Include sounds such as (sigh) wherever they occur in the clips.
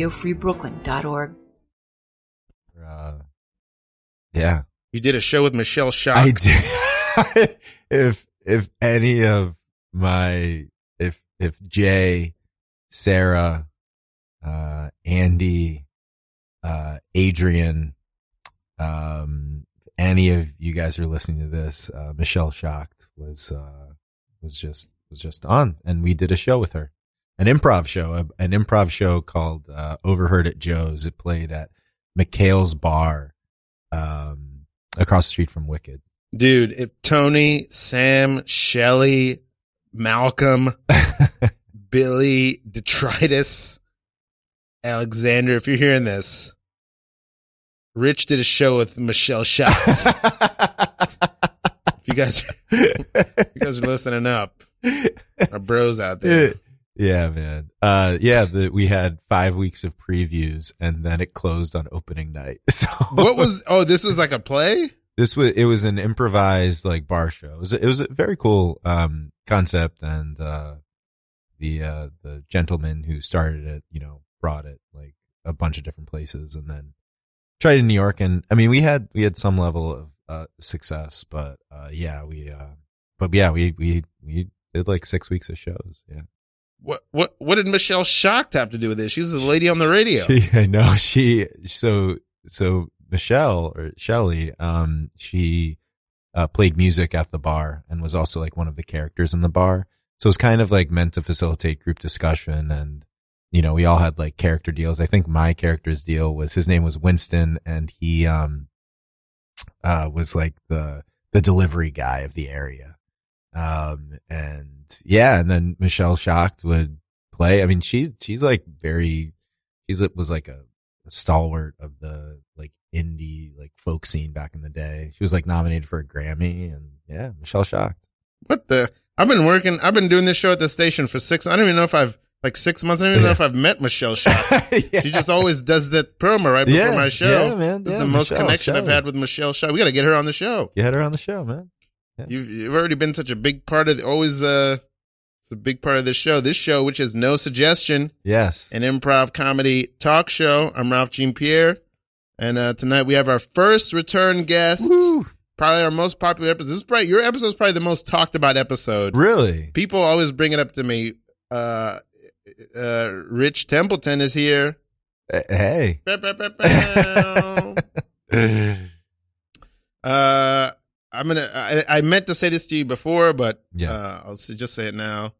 radiofreebrooklyn.org. Uh, yeah, You did a show with Michelle Shock. I did. (laughs) if if any of my if if Jay, Sarah, uh, Andy, uh, Adrian, um, any of you guys are listening to this, uh, Michelle Shocked was uh was just was just on, and we did a show with her, an improv show, a- an improv show called uh, Overheard at Joe's. It played at McHale's Bar, um, across the street from Wicked. Dude, if Tony, Sam, Shelly, Malcolm, (laughs) Billy, Detritus, Alexander, if you're hearing this, Rich did a show with Michelle Shock. (laughs) if you guys, if you guys are listening up, our bros out there. (laughs) yeah, man. Uh, yeah, the, we had five weeks of previews and then it closed on opening night. (laughs) So What was? Oh, this was like a play. this was, it was an improvised like bar show. It was, it was a very cool, um, concept and, uh, the, uh, the gentleman who started it, you know, brought it like a bunch of different places and then tried in New York. And I mean, we had, we had some level of, uh, success, but, uh, yeah, we, uh, but yeah, we, we, we did like six weeks of shows. Yeah. What? What? What did Michelle Shocked have to do with this? She was a lady on the radio. She, I know she, so, so Michelle or Shelly, um, she, uh, played music at the bar and was also like one of the characters in the bar. So it was kind of like meant to facilitate group discussion and, you know, we all had like character deals. I think my character's deal was his name was Winston and he, um, uh, was like the, the delivery guy of the area. Um, and yeah, and then Michelle Shocked would play. I mean, she's, she's like very, she's, was like a, a stalwart of the like indie, like folk scene back in the day. She was like nominated for a Grammy and yeah, Michelle Shocked. What the? I've been working. I've been doing this show at the station for six. I don't even know if I've like six months. I don't even know if I've met Michelle (laughs) Shock. Yeah. She just always does that promo right before Yeah, my show. yeah, man, This is yeah, the most Michelle, connection I've had with Michelle Shock. We got to get her on the show. You had her on the show, man. You've, you've already been such a big part of the, always. Uh, it's a big part of this show. This show, which is no suggestion, Yes. an improv comedy talk show. I'm Ralph Jean Pierre, and uh, tonight we have our first return guest. Probably our most popular episode. This is probably your episode is probably the most talked about episode. Really? People always bring it up to me. Uh, uh, Rich Templeton is here. (laughs) Uh, Hey. Uh, I'm gonna. I, I meant to say this to you before, but Yeah. uh, I'll just say it now.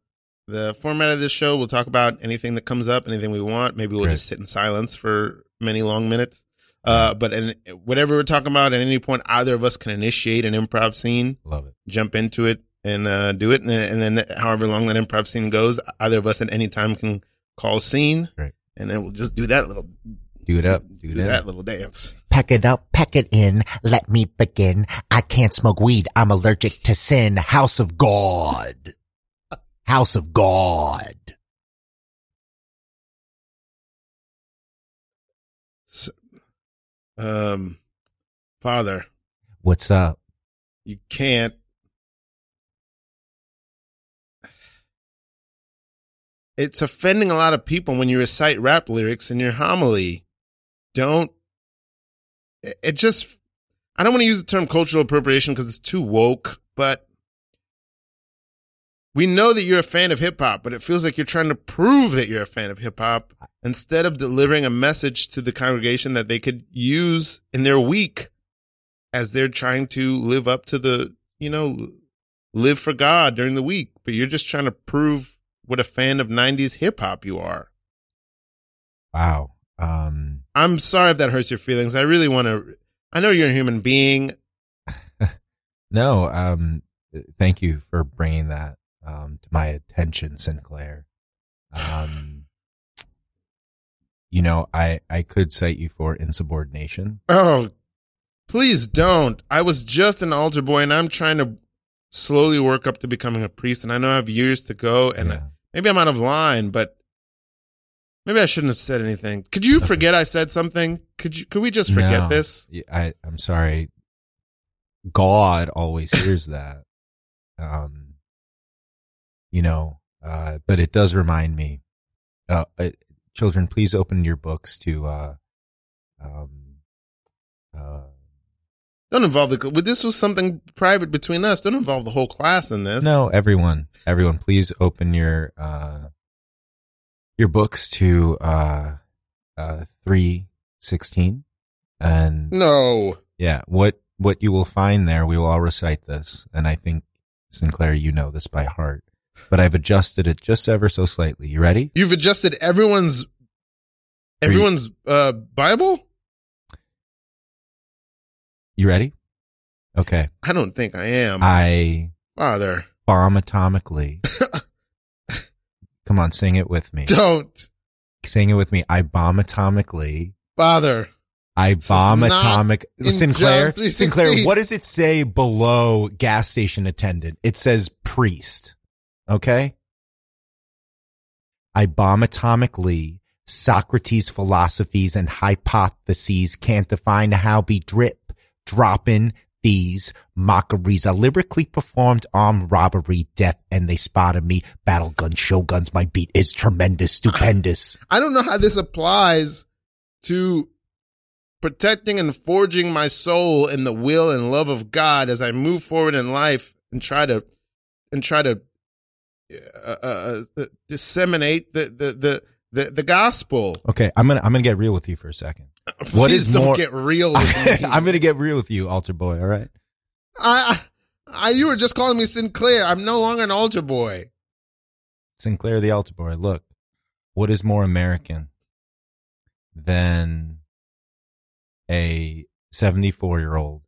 The format of this show, we'll talk about anything that comes up, anything we want. Maybe we'll Great. just sit in silence for many long minutes. Uh, but in, whatever we're talking about, at any point, either of us can initiate an improv scene Love it. jump into it and uh, do it. And, and then however long that improv scene goes, either of us at any time can call scene. Right. And then we'll just do that little, Do it up. Do do it that up. little dance. Pack it up, pack it in. Let me begin. I can't smoke weed. I'm allergic to sin. House of God. House of God. So, um, Father, What's up? you can't. It's offending a lot of people when you recite rap lyrics in your homily. Don't. It just. I don't want to use the term cultural appropriation because it's too woke, but we know that you're a fan of hip hop, but it feels like you're trying to prove that you're a fan of hip hop instead of delivering a message to the congregation that they could use in their week as they're trying to live up to the, you know, live for God during the week. But you're just trying to prove what a fan of 90s hip hop you are. Wow. Um, I'm sorry if that hurts your feelings. I really want to. I know you're a human being. (laughs) no, um, thank you for bringing that, um, to my attention, Sinclair. Um, you know, I, I could cite you for insubordination. Oh, please don't. I was just an altar boy and I'm trying to slowly work up to becoming a priest. And I know I have years to go and Yeah. maybe I'm out of line, but maybe I shouldn't have said anything. Could you forget I said something? Could you, could we just forget No. this? I, I'm sorry. God always (laughs) hears that. Um, you know, uh, but it does remind me, uh, it, children, please open your books to, uh, um, uh, Don't involve the. This was something private between us. Don't involve the whole class in this. no, everyone, everyone, please open your, uh, your books to, uh, uh, 316 and No. yeah, what, what you will find there, we will all recite this. And I think Sinclair, you know this by heart, but I've adjusted it just ever so slightly. You ready? You've adjusted everyone's everyone's uh Bible? You ready? Okay. I don't think I am. I Father, bomb atomically. (laughs) Come on, sing it with me. don't. Sing it with me. I bomb atomically. Bother. I bomb atomic. Sinclair, Sinclair, what does it say below gas station attendant? It says priest. Okay. I bomb atomically. Socrates' philosophies and hypotheses can't define how be drip, dropping these mockeries. I lyrically performed armed robbery, death, and they spotted me. Battle gun, shoguns, my beat is tremendous, stupendous. (laughs) I don't know how this applies to protecting and forging my soul in the will and love of God as I move forward in life and try to and try to uh, uh, uh, disseminate the the the the, the gospel. Okay, I'm gonna I'm gonna get real with you for a second. (laughs) What Please is don't more- get real with (laughs) me. I'm gonna get real with you, altar boy. All right. I, I, you were just calling me Sinclair. I'm no longer an altar boy. Sinclair the altar boy. Look, what is more American than a 74 year old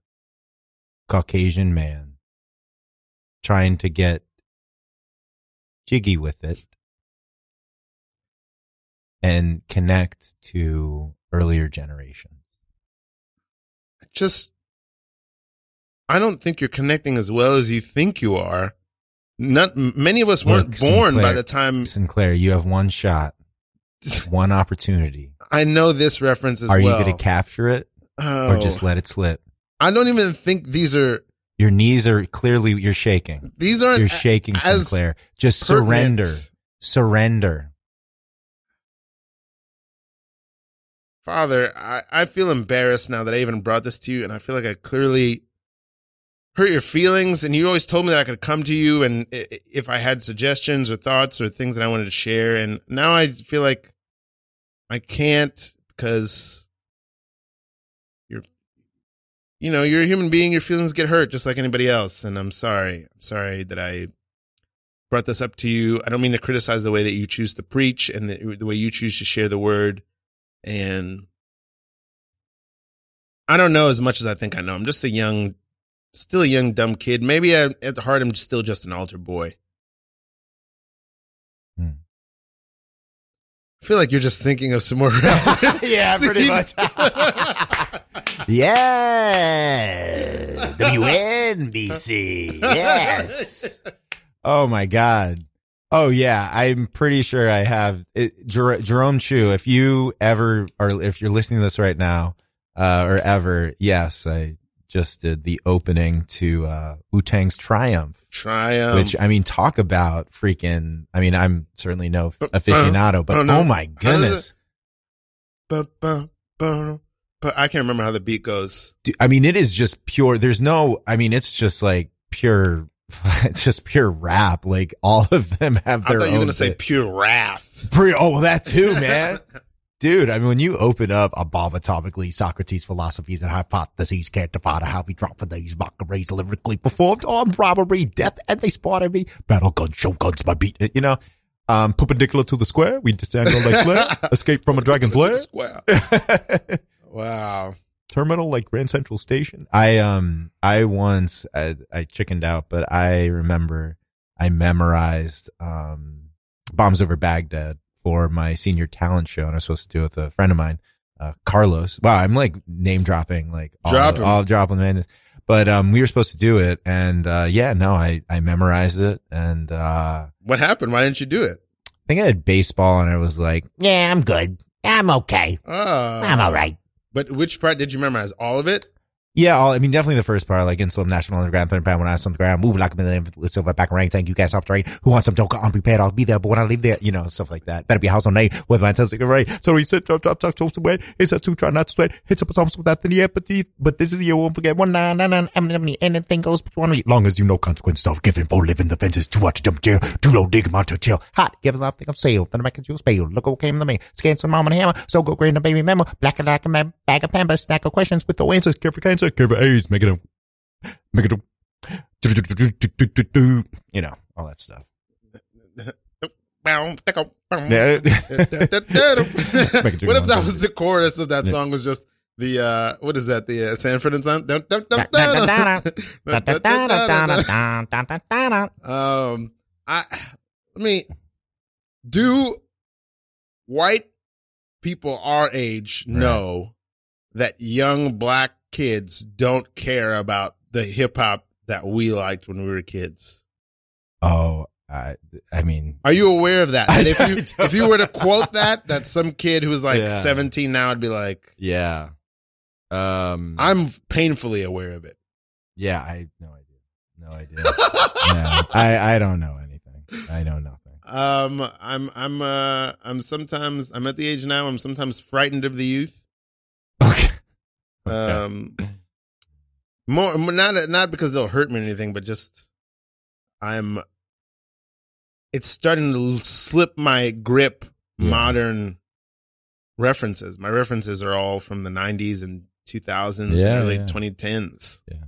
Caucasian man trying to get jiggy with it and connect to earlier generations? Just, I don't think you're connecting as well as you think you are. Not many of us weren't Look, born by the time. Sinclair, you have one shot, (laughs) one opportunity. I know this reference as Are well. you going to capture it Oh, or just let it slip? I don't even think these are. Your knees are clearly, you're shaking. These aren't. You're shaking, Sinclair. Just pertinent. surrender. Surrender. Father, I, I feel embarrassed now that I even brought this to you, and I feel like I clearly hurt your feelings. And you always told me that I could come to you, and if I had suggestions or thoughts or things that I wanted to share, and now I feel like I can't because you're, you know, you're a human being. Your feelings get hurt just like anybody else, and I'm sorry. I'm sorry that I brought this up to you. I don't mean to criticize the way that you choose to preach and the, the way you choose to share the word and I don't know as much as I think I know. I'm just a young, still a young dumb kid. Maybe I, at the heart I'm still just an altar boy. Hmm. I feel like you're just thinking of some more. (laughs) Yeah, pretty (laughs) much. (laughs) Yeah. WNBC. Yes. Oh my God. Oh yeah. I'm pretty sure I have it, Jer- Jerome Chu. If you ever or if you're listening to this right now, uh, or ever, yes, I just did the opening to, uh, Wu Tang's Triumph. Triumph. which I mean, talk about freaking. I mean, I'm certainly no aficionado, but oh, no. oh my goodness, but I can't remember how the beat goes. I mean, it is just pure. There's no. I mean, it's just like pure. It's (laughs) just pure rap. Like all of them have their. Own. I thought you were going to say pure wrath. Pre- oh, well, that too, (laughs) man. Dude, I mean, when you open up a bomb atomically, Socrates' philosophies and hypotheses can't define how we drop for these mockeries lyrically performed on robbery, death, and they spotted me. Battle gun, show guns, my beat. You know, um, perpendicular to the square, we stand on like flare, (laughs) escape from a dragon's lair. Wow. wow. Terminal like Grand Central Station. I, um, I once, I, I chickened out, but I remember I memorized, um, Bombs Over Baghdad for my senior talent show and I was supposed to do it with a friend of mine, uh, Carlos. Wow. I'm like name dropping, like all, Drop all dropping man. But, um, we were supposed to do it and, uh, yeah, no, I, I memorized it and, uh, What happened? Why didn't you do it? I think I had baseball and I was like, Yeah, I'm good. I'm okay. Oh. I'm all right. But which part did you memorize? All of it? Yeah, all, I mean, definitely the first part, like Insulin National Underground, third pound when I was on the ground, moving like a million, silver back and rank, thank you guys off train. Who wants some dope? Unprepared, I'll be there, but when I leave there, you know, stuff like that. Better be a house on night with my fantastic right. So he said, drop, drop, drop, drop away. It's a two, try not to sweat. Hits up almost without the empathy, but this is you won't forget one nine nine nine. I'm anything goes, but one long as you know consequences of giving for living the fences too much dump jail, too low dig my to chill. Hot, give up, think of sale, then I make you spell. Look what came to me. Scan some mom and hammer, so go green the baby memo. Black and black and bag of pamba, stack of questions with the answers. Care for cancer, care for AIDS, make it a, make it a, you know, all that stuff. what if that was the chorus of that song was just the uh what is that the uh, Sanford and Son? (laughs) um, I I mean, do white people our age know that young black kids don't care about the hip hop that we liked when we were kids? Oh, I, I mean, Are you aware of that? (laughs) That if you if you were to quote that, that some kid who's like Yeah. 17 now would be like, yeah. Um, I'm painfully aware of it. yeah, I, no idea. No idea. (laughs) no, I, I don't know anything. I know nothing. um, I'm I'm uh I'm sometimes I'm at the age now. I'm sometimes frightened of the youth. (laughs) Okay. Okay. Um, more not not because they'll hurt me or anything, but just I'm. It's starting to slip my grip. Yeah. Modern references. My references are all from the '90s and 2000s, Yeah, early yeah. 2010s. Yeah.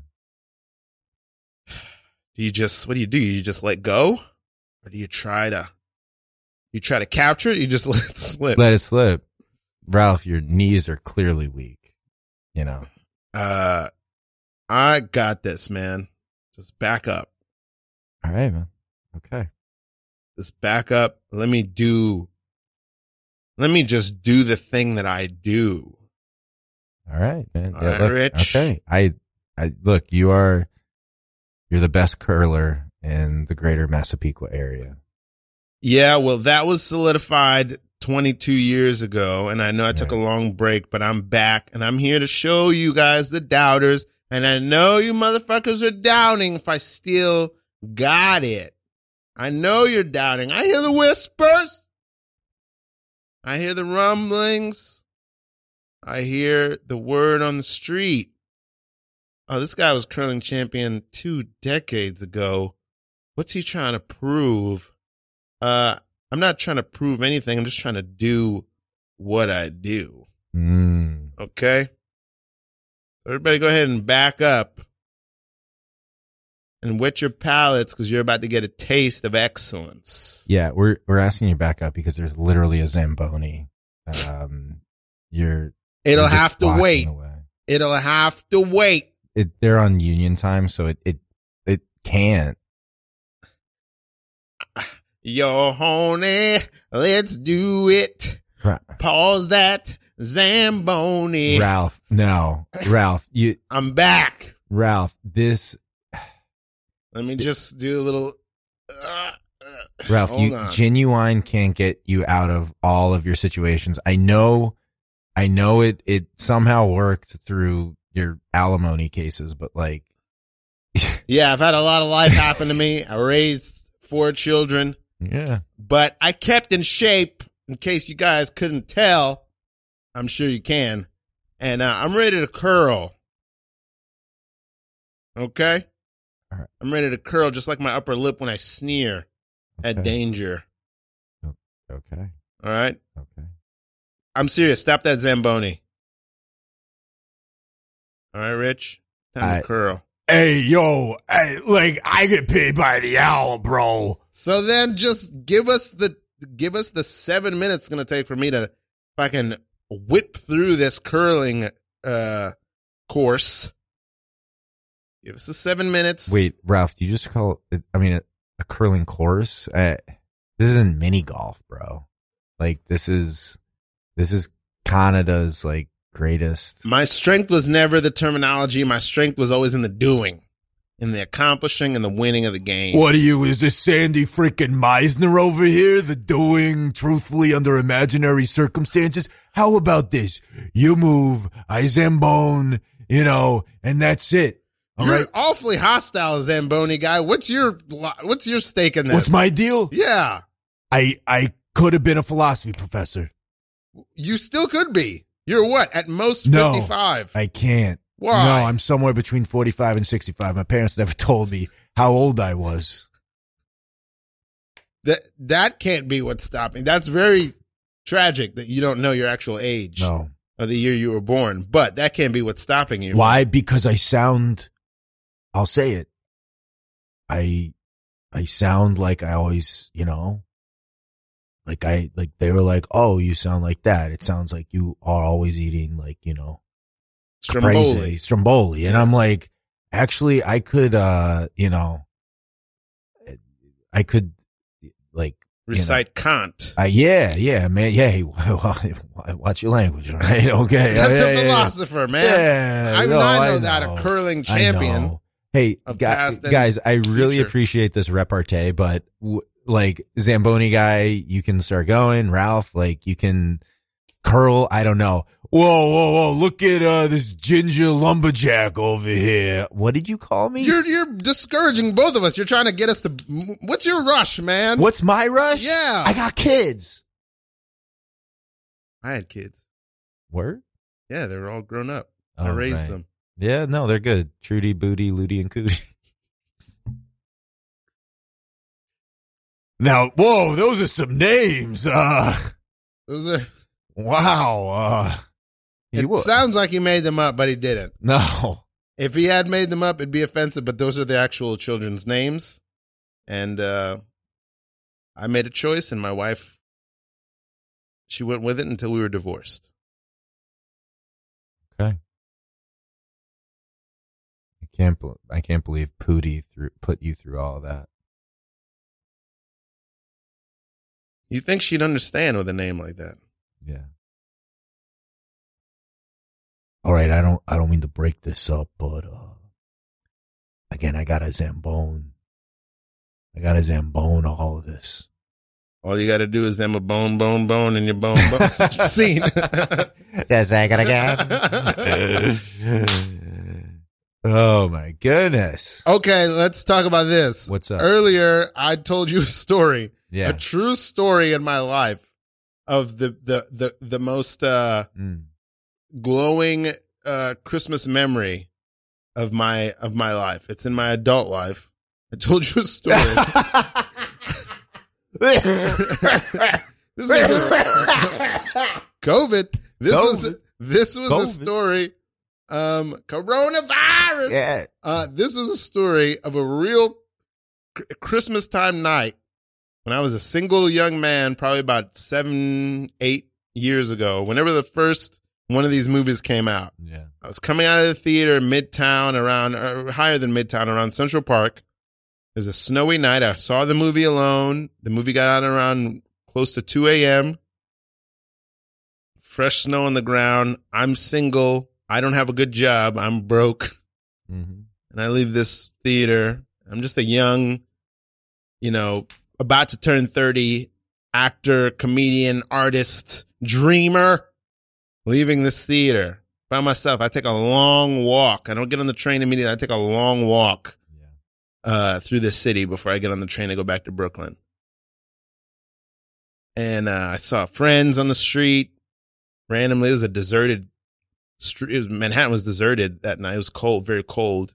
Do you just what do you do? You just let go, or do you try to? You try to capture it. You just (laughs) let it slip. Let it slip. Ralph, your knees are clearly weak. You know, Uh, I got this, man. Just back up. all right, man. Okay. Just back up. Let me do. Let me just do the thing that I do. All right, man. All right, Rich. Okay. I, I look, you are, you're the best curler in the greater Massapequa area. Yeah, well, that was solidified 22 years ago, and I know I took a long break, but I'm back, and I'm here to show you guys the doubters, and I know you motherfuckers are doubting if I still got it. I know you're doubting. I hear the whispers. I hear the rumblings. I hear the word on the street. Oh, this guy was curling champion two decades ago. What's he trying to prove? Uh, I'm not trying to prove anything. I'm just trying to do what I do. Mm. Okay. Everybody go ahead and back up and wet your palates because you're about to get a taste of excellence. Yeah, we're we're asking you back up because there's literally a Zamboni. Um, you're It'll you're have to wait. It'll have to wait. It, they're on Union time, so it it it can't. Yo, honey, let's do it. Pause that Zamboni. Ralph, no, Ralph, you I'm back. Ralph, this Let me just do a little. Uh, uh, Ralph, hold you on. genuine can't get you out of all of your situations. I know, I know it. It somehow worked through your alimony cases, but like, (laughs) yeah, I've had a lot of life happen to me. I raised four children. Yeah, but I kept in shape in case you guys couldn't tell. I'm sure you can. And uh, I'm ready to curl. Okay? All right. I'm ready to curl just like my upper lip when I sneer at danger. okay, All right? okay. I'm serious. Stop that Zamboni. All right, Rich? Time I- to curl. Hey, yo, hey, like I get paid by the hour, bro. So then just give us the give us the seven minutes it's gonna take for me to fucking whip through this curling uh course. Give us the seven minutes. Wait, Ralph, do you just call it? I mean, a, a curling course? Uh, this isn't mini golf, bro. Like this is this is Canada's like greatest. My strength was never the terminology. My strength was always in the doing, in the accomplishing and the winning of the game. What are you? Is this Sandy freaking Meisner over here? The doing truthfully under imaginary circumstances? How about this? You move, I zambone, you know, and that's it. All You're right. awfully hostile, Zamboni guy. What's your what's your stake in this? What's my deal? yeah, I I could have been a philosophy professor. you still could be. You're what at most No. fifty five. I can't. Why? No, I'm somewhere between 45 and 65. My parents never (laughs) told me how old I was. that that can't be what's stopping. That's very tragic that you don't know your actual age No. or the year you were born. But that can't be what's stopping you. Why? Because I sound, I'll say it. I, I sound like I always, you know, like I, like they were like, oh, you sound like that. It sounds like you are always eating like, you know, Stromboli. crazy Stromboli. And I'm like, actually, I could, uh, you know, I could like, Recite Kant. uh, yeah, yeah, man. Yeah. (laughs) Watch your language, right? (laughs) Okay. That's yeah, a yeah, yeah. philosopher, man. Yeah, I, no, I know I that a curling champion. know. Hey, of gu- past and guys, I really future. appreciate this repartee, but w- like Zamboni guy, you can start going. Ralph, like you can curl. I don't know. Whoa, whoa, whoa! Look at uh, this ginger lumberjack over here. What did you call me? You're you're discouraging both of us. You're trying to get us to. What's your rush, man? What's my rush? Yeah. I got kids. I had kids. Word? Yeah, they were all grown up. I Oh, raised right. them. Yeah, no, they're good. Trudy, Booty, Looty, and Cootie. Now, whoa, those are some names. Uh, Those are. wow. Uh, It he wa- sounds like he made them up, but he didn't. no. If he had made them up, it'd be offensive. But those are the actual children's names, and uh, I made a choice, and my wife, she went with it until we were divorced. Okay. I can't. I can't believe Pooty through put you through all that. You think she'd understand with a name like that? Yeah. All right. I don't. I don't mean to break this up, but uh, again, I got a zambone. I got a zambone all of this. All you got to do is them a bone, bone, bone, and your bone, bone. Scene. Say it again. oh my goodness. okay, let's talk about this. What's up? Earlier, I told you a story, Yeah. a true story in my life of the the the the most uh, Mm. glowing uh, Christmas memory of my of my life. It's in my adult life. I told you a story. (laughs) this is (laughs) COVID. This was this was a story. Um, coronavirus. yeah. Uh, this was a story of a real Christmas time night when I was a single young man, probably about seven, eight years ago. Whenever the first one of these movies came out, Yeah. I was coming out of the theater midtown around, or higher than midtown around Central Park. It was a snowy night. I saw the movie alone. The movie got out around close to 2 a.m. Fresh snow on the ground. I'm single. I don't have a good job. I'm broke. Mm-hmm. And I leave this theater. I'm just a young, you know, about to turn 30 actor, comedian, artist, dreamer, leaving this theater by myself. I take a long walk. I don't get on the train immediately. I take a long walk uh, through the city before I get on the train to go back to Brooklyn. And uh, I saw friends on the street. Randomly, it was a deserted street. Was, Manhattan was deserted that night. It was cold, very cold,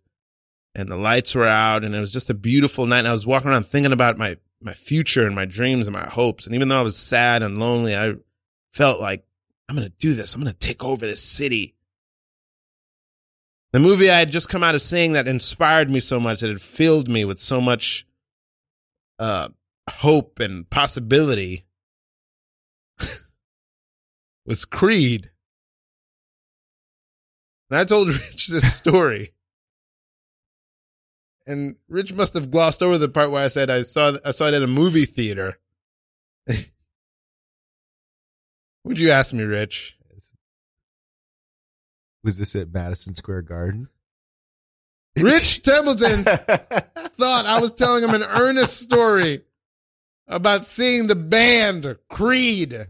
and the lights were out, and it was just a beautiful night. And I was walking around thinking about my my future and my dreams and my hopes. And even though I was sad and lonely, I felt like I'm gonna do this. I'm gonna take over this city. The movie I had just come out of seeing that inspired me so much that it filled me with so much uh, hope and possibility (laughs) was Creed. And I told (laughs) Rich this story. And Rich must have glossed over the part where I said I saw I saw it at a movie theater. (laughs) Would you ask me, Rich? Was this at Madison Square Garden? Rich (laughs) Templeton (laughs) thought I was telling him an earnest story about seeing the band Creed.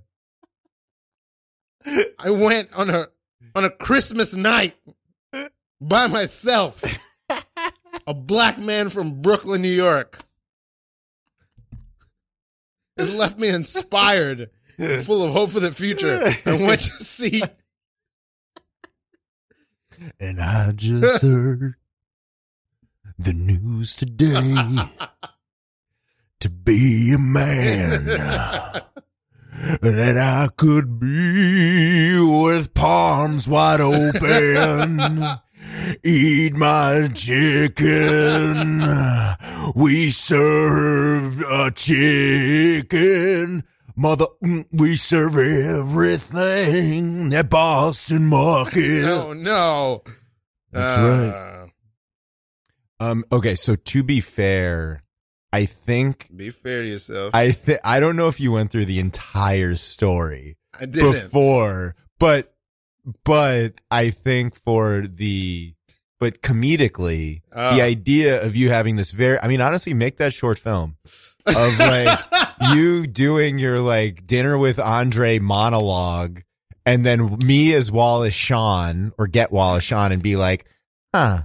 I went on a on a Christmas night by myself. A black man from Brooklyn, New York. It left me inspired, (laughs) full of hope for the future. I went to see And I just (laughs) heard the news today to be a man (laughs) that I could be with palms wide open. Eat my chicken. We serve a chicken. Mother, mm, we serve everything at Boston Market. Oh no. That's Uh, right. Um. Okay. So to be fair, I think Be fair to yourself. I th- I don't know if you went through the entire story I didn't. before, but but I think for the but comedically, Oh. the ah. idea of you having this very I mean honestly make that short film of like (laughs) you doing your like dinner with Andre monologue and then me as Wallace Shawn or get Wallace Shawn and be like, huh,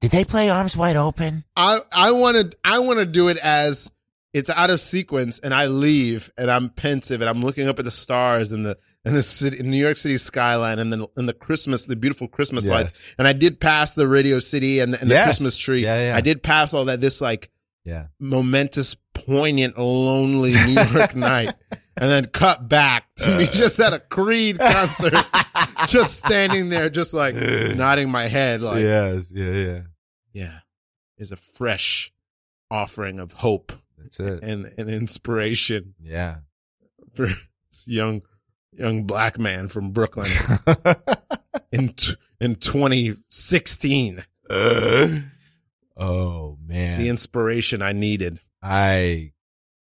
Did they play Arms Wide Open? I I want to I want to do it as it's out of sequence and I leave and I'm pensive and I'm looking up at the stars and the and the city New York City skyline and then and the Christmas the beautiful Christmas lights and I did pass the Radio City and the, and the Yes. Christmas tree. Yeah, yeah. I did pass all that this like yeah. momentous, poignant, lonely New York (laughs) night, and then cut back to me uh. just at a Creed concert, (laughs) just standing there, just like nodding my head, like yes, yeah, yeah. yeah, is a fresh offering of hope That's it. and, and inspiration Yeah. for (laughs) young young black man from Brooklyn (laughs) in t- in 2016. oh man. The inspiration I needed. I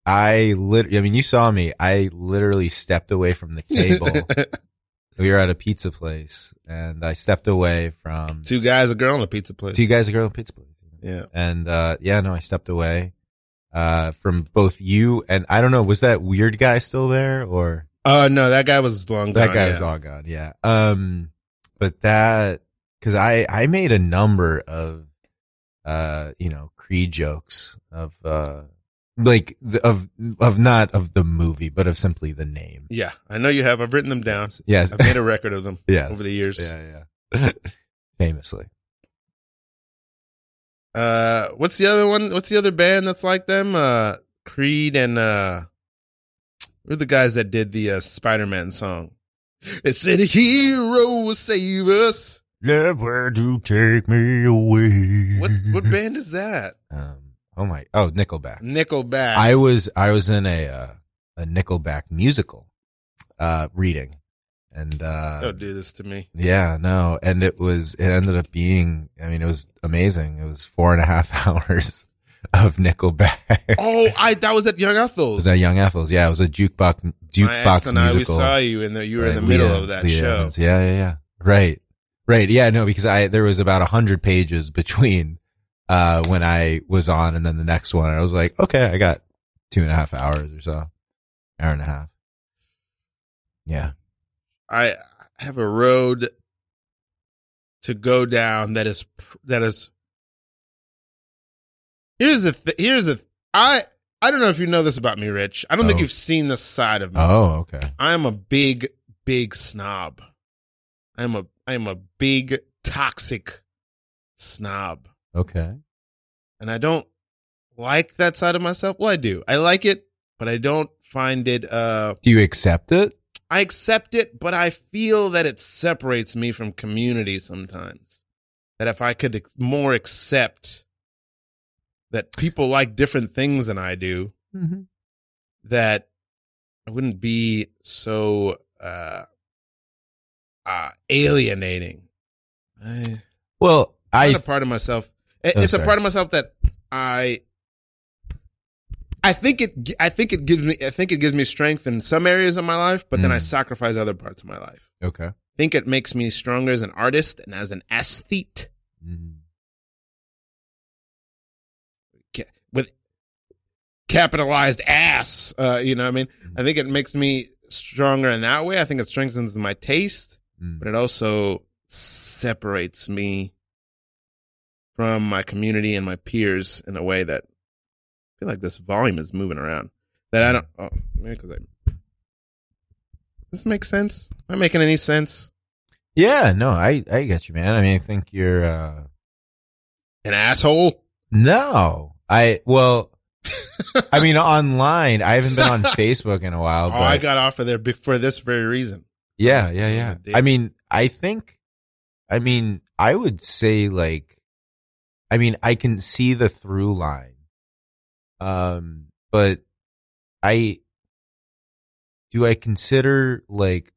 I lit I mean you saw me. I literally stepped away from the table. (laughs) we were at a pizza place and I stepped away from Two guys, a girl, in a pizza place. two guys, a girl, and pizza place. Yeah. And uh yeah, no, I stepped away uh from both you and I don't know, was that weird guy still there or Uh no, that guy was long that gone, That guy yeah. was all gone, yeah. Um but that cuz I I made a number of uh you know, Creed jokes of uh like the, of of not of the movie, but of simply the name. Yeah, I know you have. I've written them down. Yes. I've made a record of them (laughs) yes. over the years. Yeah, yeah. (laughs) Famously. Uh, what's the other one? What's the other band that's like them? Uh, Creed and uh, who are the guys that did the uh, Spider-Man song? It said, "A hero will save us." Never to take me away. What what band is that? Um, oh my! Oh, Nickelback. Nickelback. I was I was in a uh, a Nickelback musical uh, reading, and uh, Don't do this to me. yeah, no, and it was it ended up being. I mean, it was amazing. It was four and a half (laughs) hours of Nickelback. (laughs) Oh, I that was at Young Ethel's. was at Young Ethel's. Yeah, it was a jukebox My jukebox ex and I, saw you in there. You were in the middle Leah- of that Leah show. Evans. Yeah, yeah, yeah. Right. Right. Yeah, no, because I, there was about a hundred pages between, uh, when I was on and then the next one. I was like, okay, I got two and a half hours or so. Hour and a half. Yeah. I have a road to go down that is that is here's the th- here's the I I don't know if you know this about me, Rich. I don't think Oh. you've seen this side of me. Oh, okay. I am a big big snob. I am a I am a big toxic snob, Okay. and I don't like that side of myself. Well, I do. I like it, but I don't find it. uh Do you accept it? I accept it, but I feel that it separates me from community sometimes. That if I could more accept that people like different things than I do, Mm-hmm. that I wouldn't be so uh, uh, alienating. I, Well, I, not a part of myself. it- Oh, it's a part of myself that I. I think it. I think it gives me. I think it gives me strength in some areas of my life, but then I Mm. sacrifice other parts of my life. okay. I think it makes me stronger as an artist and as an aesthete. Mhm. Ca- With capitalized ass, uh, you know. what I mean, I think it makes me stronger in that way. I think it strengthens my taste, Mm. but it also separates me from my community and my peers in a way that I feel like this volume is moving around. That I don't. Oh, maybe because I. Does this make sense? Am I making any sense? Yeah, no, I I get you, man. I mean, I think you're uh An asshole. no. I well, I mean, online. I haven't been on (laughs) Facebook in a while, Oh, but I got off of there for this very reason. yeah, yeah, yeah. I mean, I think, I mean, I would say like, I mean, I can see the through line, um, but I do I consider like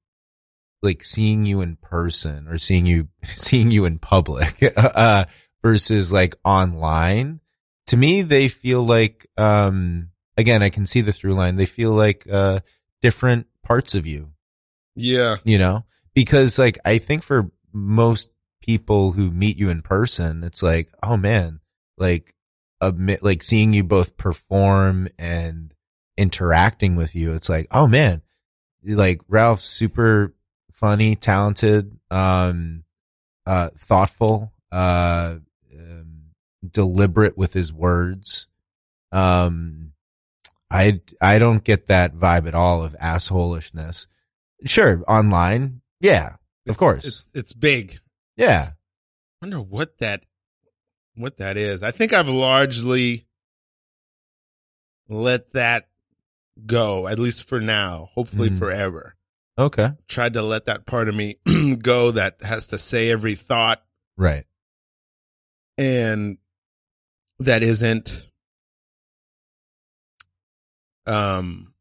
like seeing you in person or seeing you (laughs) seeing you in public (laughs) uh versus like online to me they feel like um again i can see the through line. They feel like uh different parts of you. Yeah. you know? Because like i think for most people who meet you in person it's like oh man like admit like seeing you both perform and interacting with you it's like oh man like ralph's super funny talented um uh thoughtful uh deliberate with his words um i i don't get that vibe at all of assholishness sure online yeah of course It's it's big. yeah I wonder what that what that is. I think I've largely let that go, at least for now. Hopefully Mhm. forever. okay Tried to let that part of me (clears throat) go that has to say every thought right and that isn't um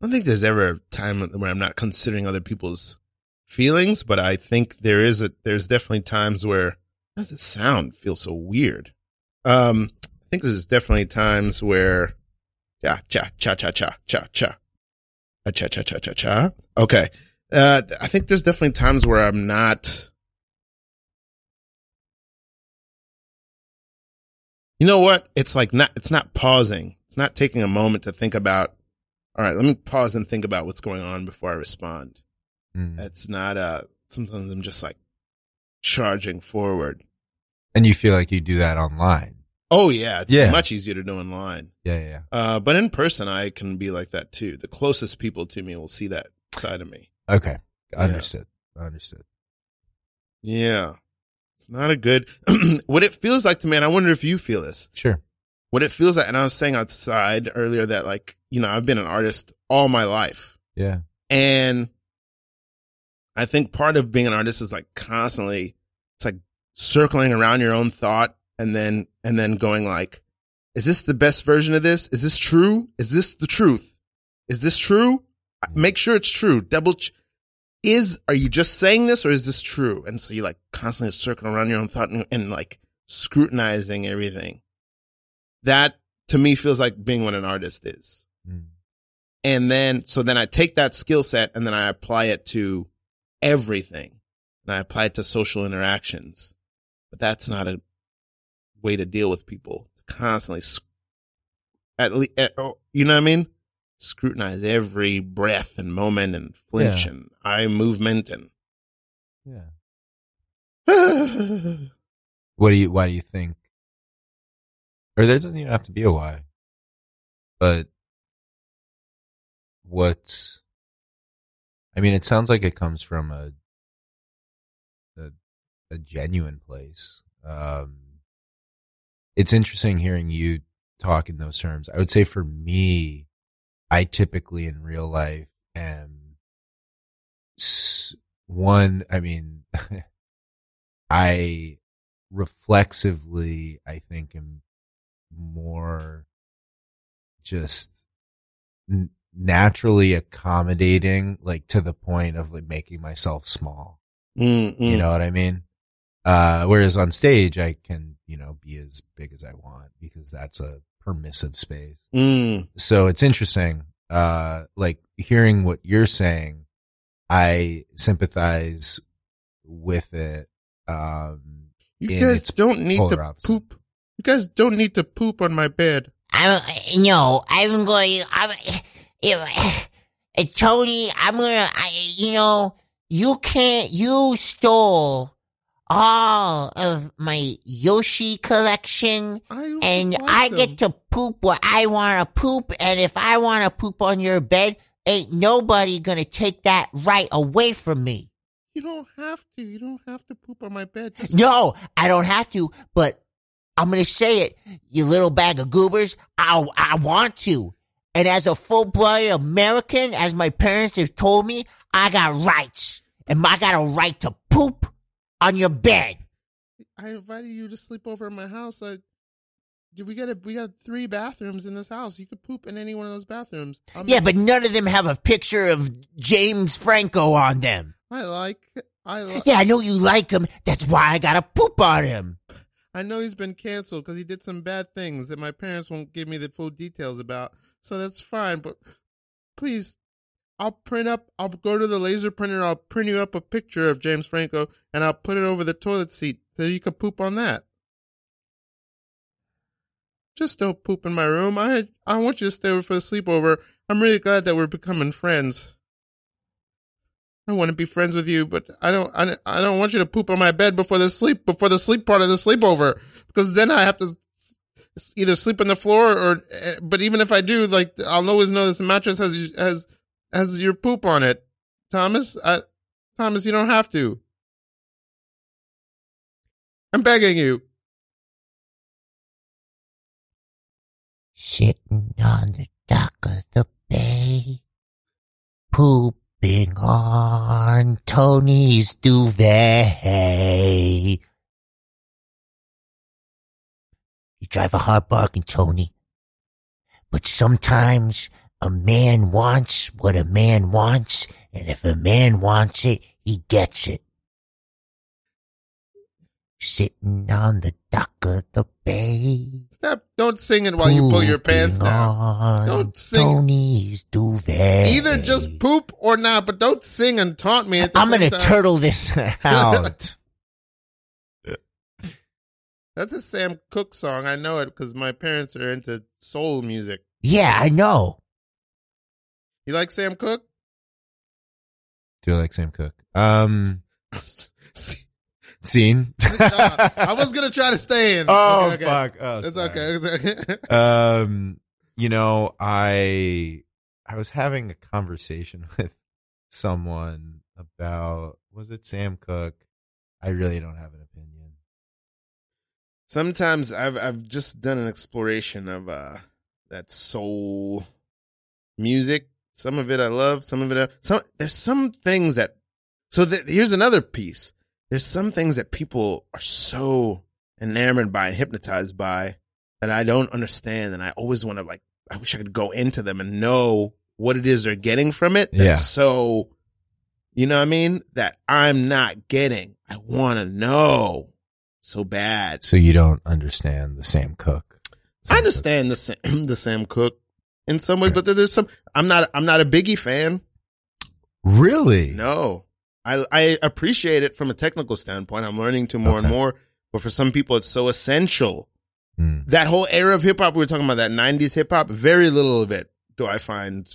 I don't think there's ever a time when I'm not considering other people's feelings, but I think there is a there's definitely times where does it sound feel so weird? Um I think there's definitely times where cha cha cha cha cha cha. Uh, cha cha cha cha cha. Okay. Uh I think there's definitely times where I'm not You know what? It's like not it's not pausing. It's not taking a moment to think about all right, let me pause and think about what's going on before I respond. Mm. It's not uh sometimes I'm just like charging forward. and you feel like you do that online Oh yeah, it's Yeah. much easier to do online. yeah yeah, yeah. Uh but in person I can be like that too. The closest people to me will see that side of me. okay understood understood Yeah. It's not a good (clears throat) what it feels like to me, and I wonder if you feel this. sure What it feels like, and I was saying outside earlier that like, you know, I've been an artist all my life. yeah And I think part of being an artist is like constantly, it's like circling around your own thought and then, and then going like, is this the best version of this? Is this true? Is this the truth? Is this true? Make sure it's true. Double ch- is, are you just saying this or is this true? And so you like constantly circling around your own thought and, and like scrutinizing everything. That to me feels like being what an artist is Mm. and then so then I take that skill set and then I apply it to everything, and I apply it to social interactions. But that's not a way to deal with people. To constantly, at least, you know what I mean? Scrutinize every breath and moment and flinch Yeah. and eye movement and. yeah (laughs) what do you why do you think or there doesn't even have to be a why but what's i mean it sounds like it comes from a a, a genuine place um it's interesting hearing you talk in those terms i would say for me i typically in real life am one i mean (laughs) I reflexively, I think, am more just n- naturally accommodating, like to the point of like making myself small. Mm, You know what I mean? Uh, whereas on stage, I can, you know, be as big as I want because that's a permissive space. Mm. So it's interesting. Uh, like hearing what you're saying, I sympathize with it. Um, You guys don't need to opposite. poop. You guys don't need to poop on my bed. I'm no, I'm going. I'm if, uh, Tony. I'm gonna. I, you know, you can't, you stole all of my Yoshi collection I and I them. get to poop what I want to poop. And if I want to poop on your bed, ain't nobody gonna take that right away from me. You don't have to. You don't have to poop on my bed. Just No, I don't have to, but I'm gonna say it, you little bag of goobers. I, I want to. And as a full-blooded American, as my parents have told me, I got rights. And I got a right to poop on your bed. I invited you to sleep over at my house. Like, dude, we got a, we got three bathrooms in this house. You could poop in any one of those bathrooms. I'm Yeah, not- but none of them have a picture of James Franco on them. I like. I like. Yeah, I know you like him. That's why I gotta poop on him. I know he's been canceled because he did some bad things that my parents won't give me the full details about. So that's fine. But please, I'll print up. I'll go to the laser printer. I'll print you up a picture of James Franco, and I'll put it over the toilet seat so you can poop on that. Just don't poop in my room. I I want you to stay over for the sleepover. I'm really glad that we're becoming friends. I want to be friends with you, but I don't. I, I don't want you to poop on my bed before the sleep before the sleep part of the sleepover because then I have to either sleep on the floor or. eh, But even if I do, like I'll always know this mattress has has has your poop on it, Thomas. I, Thomas, you don't have to. I'm begging you. Sitting on the dock of the bay, pooping on Tony's duvet. You drive a hard bargain, Tony. But sometimes a man wants what a man wants, and if a man wants it, he gets it. Sitting on the dock of the bay. Stop! Don't sing it while you pull your pants down. Don't sing. Tony's duvet. Either just poop or not, but don't sing and taunt me. I'm gonna time. turtle this (laughs) out. (laughs) That's a Sam Cooke song. I know it because my parents are into soul music. yeah, I know. You like Sam Cook? Do I like Sam Cook? Um, (laughs) scene. (laughs) uh, I was gonna try to stay in. Oh Okay, okay. fuck! Oh, It's okay. It's okay. (laughs) Um, you know, I I was having a conversation with someone about was it Sam Cook? I really don't have an opinion. Sometimes I've I've just done an exploration of uh that soul music. Some of it I love. Some of it I, some there's some things that. So th- here's another piece. There's some things that people are so enamored by and hypnotized by that I don't understand, and I always want to like. I wish I could go into them and know what it is they're getting from it. That's Yeah. So, you know what I mean? That I'm not getting. I want to know so bad. So you don't understand the Sam Cook. Sam I understand the Sam, (clears throat) the Sam Cook in some ways, but there's some. I'm not. I'm not a Biggie fan. Really? No, I I appreciate it from a technical standpoint. I'm learning to more and more. But for some people, it's so essential. Hmm. That whole era of hip hop we were talking about, that '90s hip hop, very little of it do I find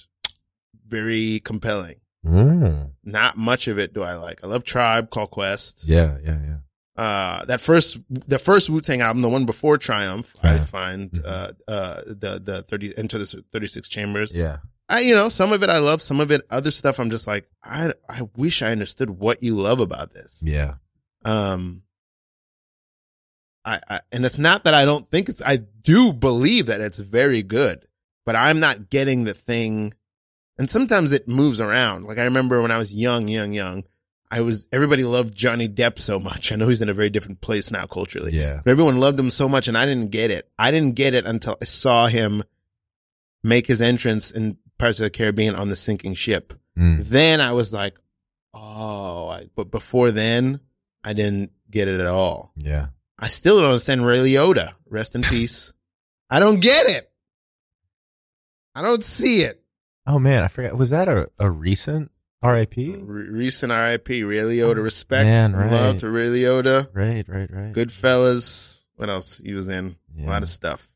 very compelling. Mm. Not much of it do I like. I love Tribe, Call Quest. Yeah, yeah, yeah. Uh that first the first Wu Tang album, the one before Triumph, I find Mhm. uh uh the the thirty into the thirty six chambers. Yeah. I you know some of it I love, some of it other stuff I'm just like I I wish I understood what you love about this. Yeah. Um. I, I and it's not that I don't think it's I do believe that it's very good, but I'm not getting the thing. And sometimes it moves around. Like I remember when I was young, young, young, I was everybody loved Johnny Depp so much. I know he's in a very different place now culturally. Yeah. But everyone loved him so much and I didn't get it. I didn't get it until I saw him make his entrance in Pirates of the Caribbean on the sinking ship. Mm. Then I was like, oh, I, but before then I didn't get it at all. Yeah. I still don't understand Ray Liotta. Rest in (laughs) peace. I don't get it. I don't see it. Oh man, I forgot. Was that a, a recent R.I.P.? Re- recent RIP, Ray Liotta. Respect, Man, right. love to Ray Liotta. Right, right, right. Goodfellas. What else? He was in a lot of stuff.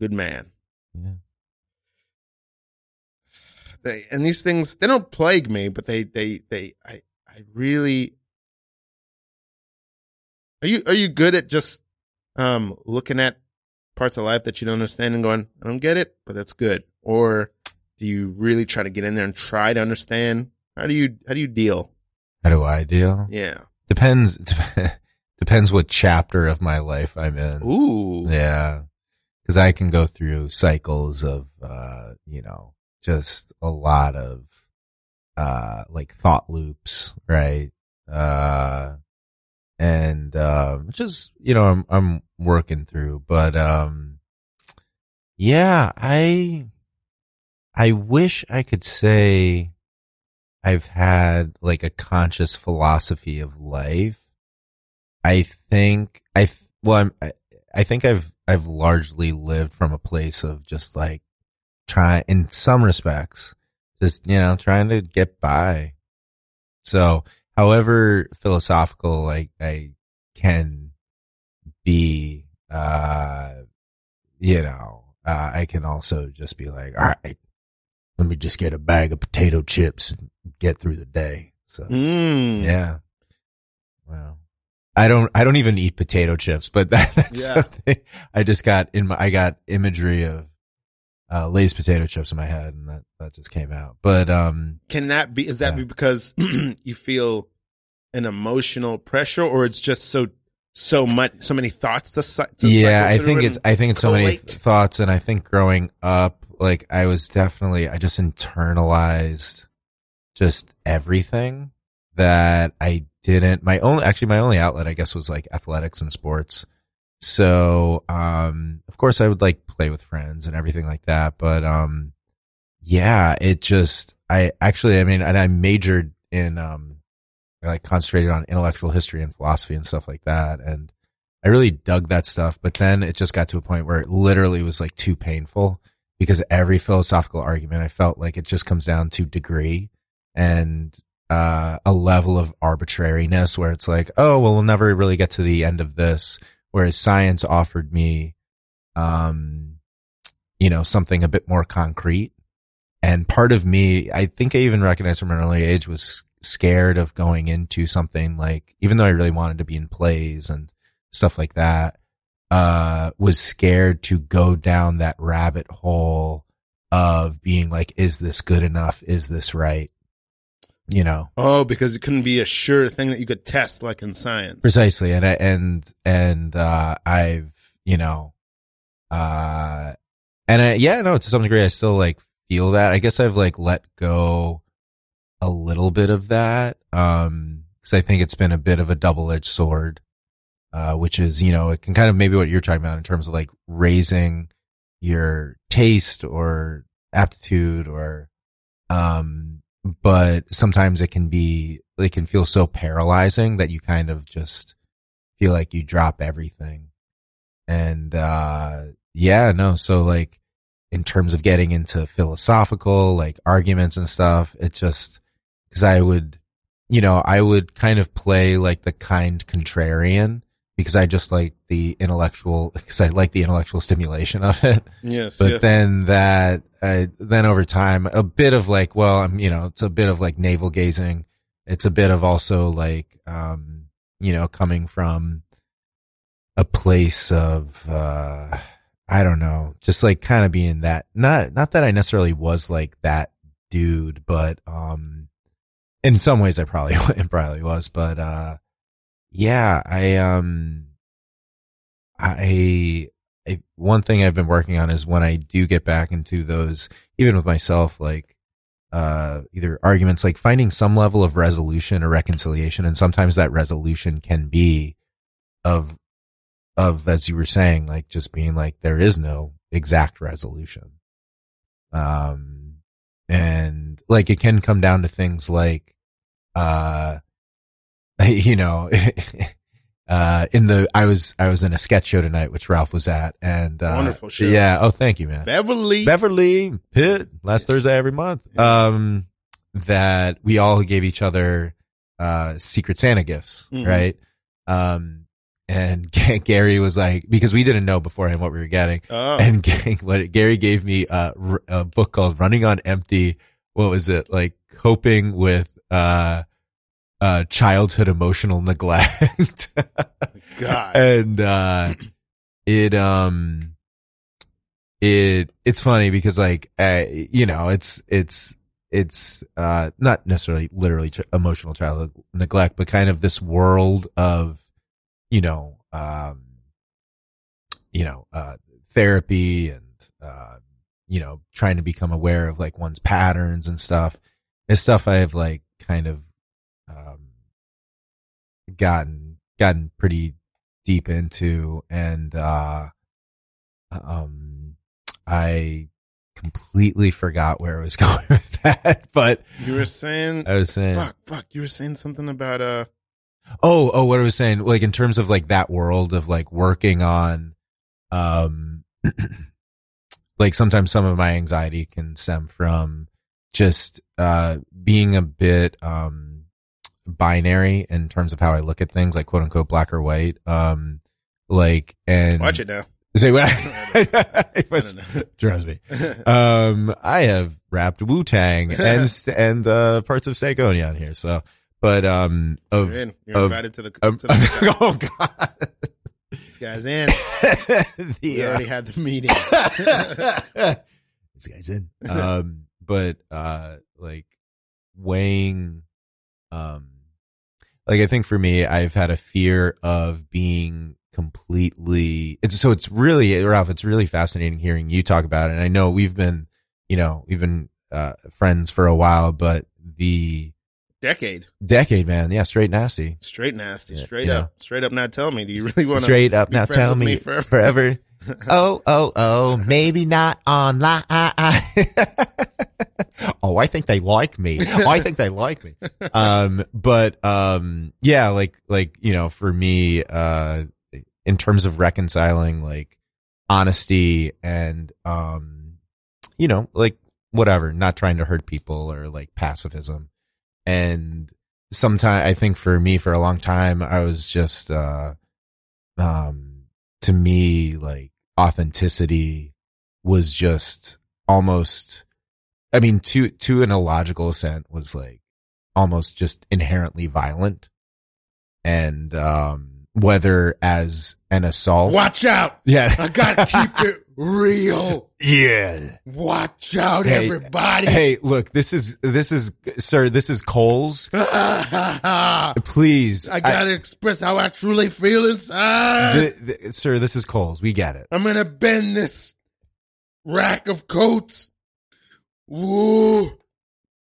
Good man. Yeah. they, and these things they don't plague me, but they they they I I really are you are you good at just um looking at parts of life that you don't understand and going I don't get it, but that's good, or do you really try to get in there and try to understand? How do you how do you deal? How do I deal? Yeah. Depends. (laughs) Depends what chapter of my life I'm in. Ooh. Yeah. Cause I can go through cycles of, uh, you know, just a lot of, uh, like thought loops, right? Uh, and, um, just, you know, I'm, I'm working through, but, um, yeah, I, I wish I could say I've had like a conscious philosophy of life. I think I, well, I'm, I, I think I've, I've largely lived from a place of just like try in some respects, just, you know, trying to get by. So however philosophical like I can be, uh, you know, uh, I can also just be like, all right, let me just get a bag of potato chips and get through the day. So Mm. yeah. Wow. I don't, I don't even eat potato chips, but (laughs) that, that's Yeah. something I just got in my, I got imagery of, uh, Lay's potato chips in my head and that, that just came out. But, um, Can that be? Is that Yeah. be because (clears throat) you feel an emotional pressure, or it's just so so much so many thoughts to, to yeah, I think it's, I think it's so many thoughts. And I think growing up, like I was definitely, I just internalized just everything that I didn't, my only, actually my only outlet, I guess, was like athletics and sports. So, um, of course I would like play with friends and everything like that. But, um, yeah, it just, I actually, I mean, and I majored in, um, I like concentrated on intellectual history and philosophy and stuff like that. And I really dug that stuff. But then it just got to a point where it literally was like too painful because every philosophical argument, I felt like it just comes down to degree and, uh, a level of arbitrariness where it's like, oh, well, we'll never really get to the end of this. Whereas science offered me, um, you know, something a bit more concrete. And part of me, I think I even recognized from an early age was scared of going into something like, even though I really wanted to be in plays and stuff like that, uh, was scared to go down that rabbit hole of being like, is this good enough? Is this right? You know, Oh, because it couldn't be a sure thing that you could test like in science. precisely. And I, and, and, uh, I've, you know, uh, and I, yeah, no, to some degree, I still like feel that. I guess I've like let go a little bit of that. Um, cause I think it's been a bit of a double edged sword, uh, which is, you know, it can kind of maybe what you're talking about in terms of like raising your taste or aptitude or, um, but sometimes it can be, it can feel so paralyzing that you kind of just feel like you drop everything. And, uh, yeah, no. So like in terms of getting into philosophical, like arguments and stuff, it just, cause I would, you know, I would kind of play like the kind contrarian because I just like the intellectual, cause I like the intellectual stimulation of it. Yes. But yes. then that, uh, then over time, a bit of like, well, I'm, you know, it's a bit of like navel gazing. It's a bit of also like, um, you know, coming from a place of, uh, I don't know, just like kind of being that, not, not that I necessarily was like that dude, but, um, in some ways I probably, (laughs) probably was, but, uh, yeah, I, um, I, I, one thing I've been working on is when I do get back into those, even with myself, like, uh, either arguments, like finding some level of resolution or reconciliation. And sometimes that resolution can be of, of, as you were saying, like just being like, there is no exact resolution. Um, and like it can come down to things like, uh, (laughs) you know, (laughs) uh, in the, I was, I was in a sketch show tonight, which Ralph was at and, uh, Wonderful show. yeah. Oh, thank you, man. Beverly. Beverly Pitt last Thursday every month. Um, that we all gave each other, uh, secret Santa gifts, Mhm. right? Um, and (laughs) Gary was like, because we didn't know beforehand what we were getting. oh. And what Gary gave me a, a book called Running on Empty what was it like coping with uh uh childhood emotional (laughs) neglect God. and uh it um it it's funny because like uh, you know it's it's it's uh not necessarily literally ch- emotional child neglect but kind of this world of you know um you know uh therapy and uh you know trying to become aware of like one's patterns and stuff is stuff I've like kind of gotten gotten pretty deep into and uh um I completely forgot where I was (laughs) going with that but You were saying, I was saying fuck, fuck. You were saying something about uh. oh oh what I was saying like in terms of like that world of like working on um (clears throat) like sometimes some of my anxiety can stem from just uh being a bit um binary in terms of how I look at things like quote unquote black or white um like and Watch it now. say what (laughs) (laughs) it was trust me (laughs) um I have rapped Wu Tang and and uh parts of Stankonia on here so but um of You're in. You're of- invited to the. um, to the oh god this guy's in. the, We uh, already had the meeting. this guy's in. Um, but uh, like weighing, um, like I think for me, I've had a fear of being completely. It's so it's really Ralph. It's really fascinating hearing you talk about it. And I know we've been, you know, we've been uh, friends for a while, but the Decade. decade, man, yeah, straight nasty, Straight nasty. Straight up. know. Straight up. Now tell me. Do you really want to? straight up. Now tell me, me forever? forever. (laughs) oh, oh, oh, maybe not online. (laughs) (laughs) oh, I think they like me. Oh, I think they like me. Um, but, um, yeah, like, like, you know, for me, uh, in terms of reconciling like honesty and, um, you know, like whatever, not trying to hurt people or like pacifism. And sometimes I think for me, for a long time, I was just, uh, um, to me, like authenticity was just almost, I mean, to, to an illogical extent was like almost just inherently violent. And, um, whether as an assault. Watch out. Yeah. I gotta keep it real. (laughs) yeah. Watch out, Hey, everybody. Hey, look, this is, this is, sir, this is Cole's. (laughs) Please. I gotta express how I truly feel inside. the, the, sir, this is Cole's. We get it. I'm gonna bend this rack of coats. Woo.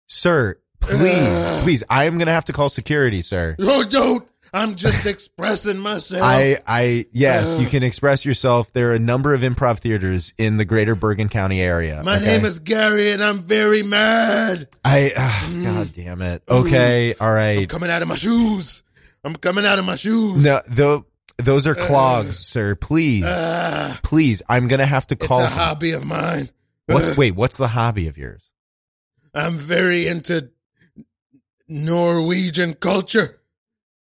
Sir, please, (sighs) please. I am going to have to call security, sir. (laughs) No, don't. I'm just expressing myself. I, I, yes, Ugh. you can express yourself. There are a number of improv theaters in the greater Bergen County area. My okay? name is Gary and I'm very mad. I, ugh, (sighs) God mm. damn it. Okay. Mm. all right. I'm coming out of my shoes. I'm coming out of my shoes. No, tho- those are uh. clogs, sir. Please, Ah, please. I'm going to have to call. it's a some- hobby of mine. What, (laughs) wait, what's the hobby of yours? I'm very into Norwegian culture.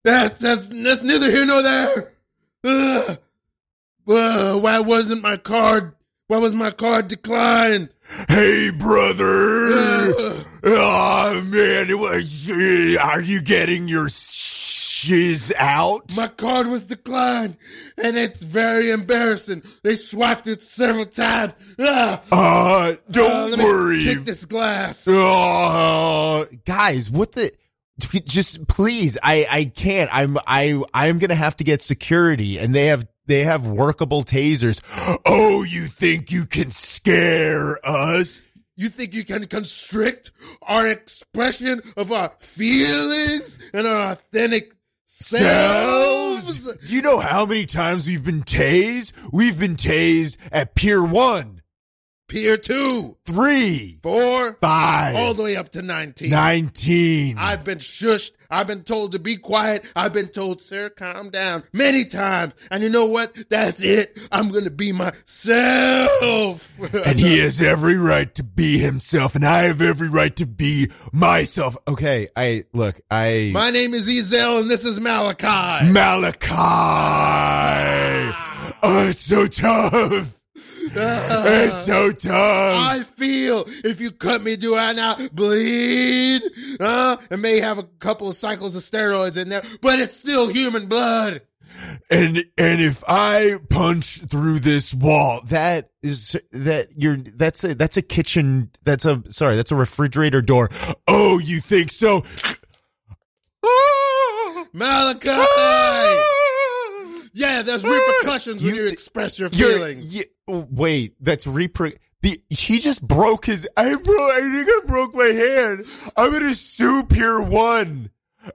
That, that's that's neither here nor there. Ugh. Why wasn't my card? Why was my card declined? Hey, brother. Oh, man. It was, are you getting your shiz out? my card was declined, and it's very embarrassing. They swiped it several times. Ah, Uh, uh, don't me worry. Kick this glass. Uh, guys, what the? Just please, I I can't. I'm I I'm gonna have to get security, and they have they have workable tasers. (gasps) Oh, you think you can scare us? You think you can constrict our expression of our feelings and our authentic selves? Do you know how many times we've been tased? We've been tased at Pier One, Pier two, three, four, five, all the way up to 19. nineteen. I've been shushed. I've been told to be quiet. I've been told, sir, calm down many times. And you know what? That's it. I'm going to be myself. (laughs) and he has every right to be himself, and I have every right to be myself. Okay, I look, I My name is Ezel and this is Malachi. Malachi. Ah. Oh, it's so tough. It's so tough. I feel if you cut me, do I not bleed? Uh, it may have a couple of cycles of steroids in there, but it's still human blood. and and if I punch through this wall, that is that you're that's a that's a kitchen that's a sorry that's a refrigerator door. Oh, you think so? Malachi! Yeah, there's repercussions when You you, express your feelings. yeah, wait, that's repro. The he just broke his. I bro. I think I broke my hand. I'm gonna sue Pier One.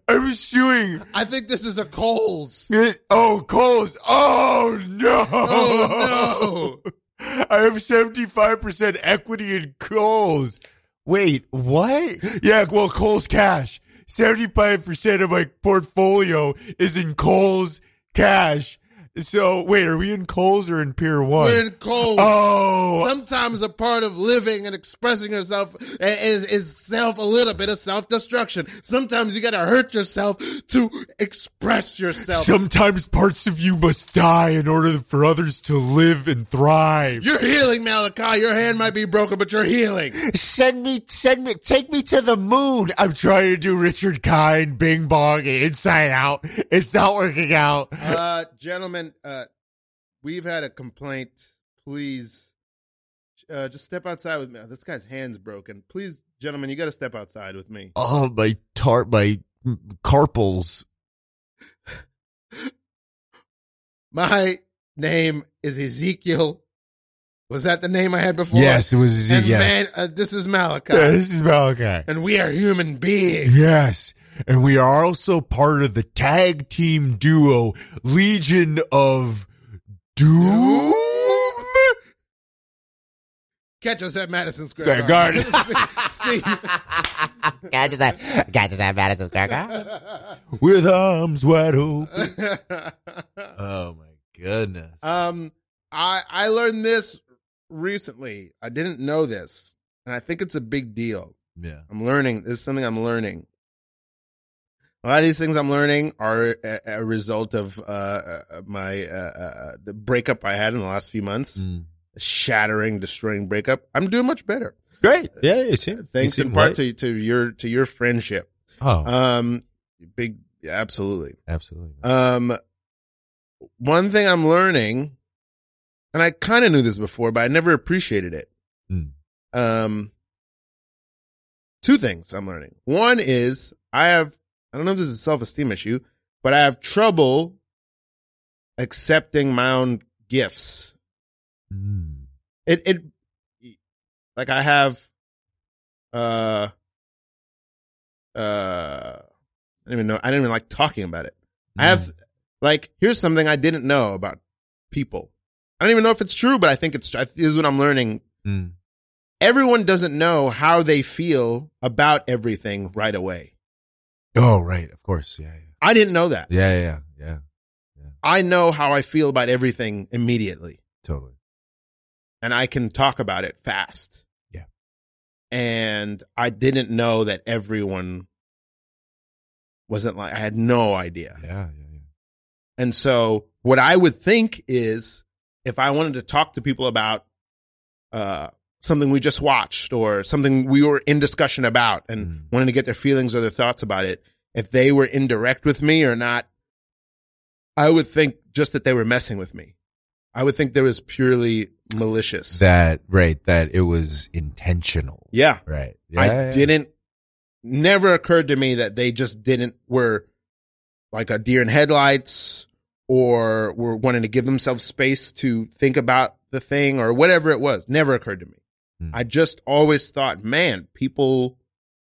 I'm suing. I think this is a Coles. Oh, Coles. Oh no. Oh no! (laughs) I have 75% equity in Coles. Wait, what? Yeah, well, Coles cash. 75% of my portfolio is in Coles cash. So, wait, are we in Coles or in Pier 1? We're in Coles. oh, Sometimes a part of living and expressing yourself is is self a little bit of self destruction. Sometimes you gotta hurt yourself to express yourself. sometimes parts of you must die in order for others to live and thrive. you're healing, Malachi. Your hand might be broken, but you're healing. Send me, send me, take me to the moon. I'm trying to do Richard Kind, Bing Bong, Inside Out. It's not working out. Uh, gentlemen, uh, we've had a complaint. Please, uh, just step outside with me. This guy's hand's broken. Please, gentlemen, you got to step outside with me. Oh, my tart, my carpals. (laughs) My name is Ezekiel. Was that the name I had before? Yes, it was. And yes. man, uh, this is Malachi. Yeah, this is Malachi. and we are human beings. Yes. And we are also part of the tag team duo Legion of Doom. Catch us at Madison Square Square Garden. Garden. (laughs) See, Got just have, got just have Madison Square Garden. (laughs) With arms wide open. (laughs) Oh my goodness. um, I I learned this recently. I didn't know this, and I think it's a big deal. yeah. I'm learning. This is something I'm learning. A lot of these things I'm learning are a, a result of uh, uh, my uh, uh, the breakup I had in the last few months. Mm. Shattering, destroying breakup. I'm doing much better. Great. Yeah, you seem, Thanks you in part to to your to your friendship. Oh, Um, big, absolutely. absolutely. Um, one thing I'm learning, and I kind of knew this before, but I never appreciated it. Hmm. Um, two things I'm learning. One is I have, I don't know if this is a self esteem issue, but I have trouble accepting my own gifts. Mm. It, it, like I have, uh, uh, I don't even know. I didn't even like talking about it. I have like here's something I didn't know about people. I don't even know if it's true, but I think it's this is what I'm learning. Mm. Everyone doesn't know how they feel about everything right away. Oh, right. Of course. Yeah. I didn't know that. Yeah. Yeah. Yeah. Yeah. I know how I feel about everything immediately, Totally. and I can talk about it fast. Yeah. And I didn't know that everyone wasn't like I had no idea. Yeah. Yeah. yeah. And so what I would think is if I wanted to talk to people about uh, something we just watched or something we were in discussion about and Mm. wanted to get their feelings or their thoughts about it, if they were indirect with me or not, I would think just that they were messing with me. I would think there was purely malicious. That right. That it was intentional. yeah. Right. Yeah, I yeah. didn't, never occurred to me that they just didn't, were like a deer in headlights or were wanting to give themselves space to think about the thing or whatever it was. Never occurred to me. Hmm. I just always thought, man, people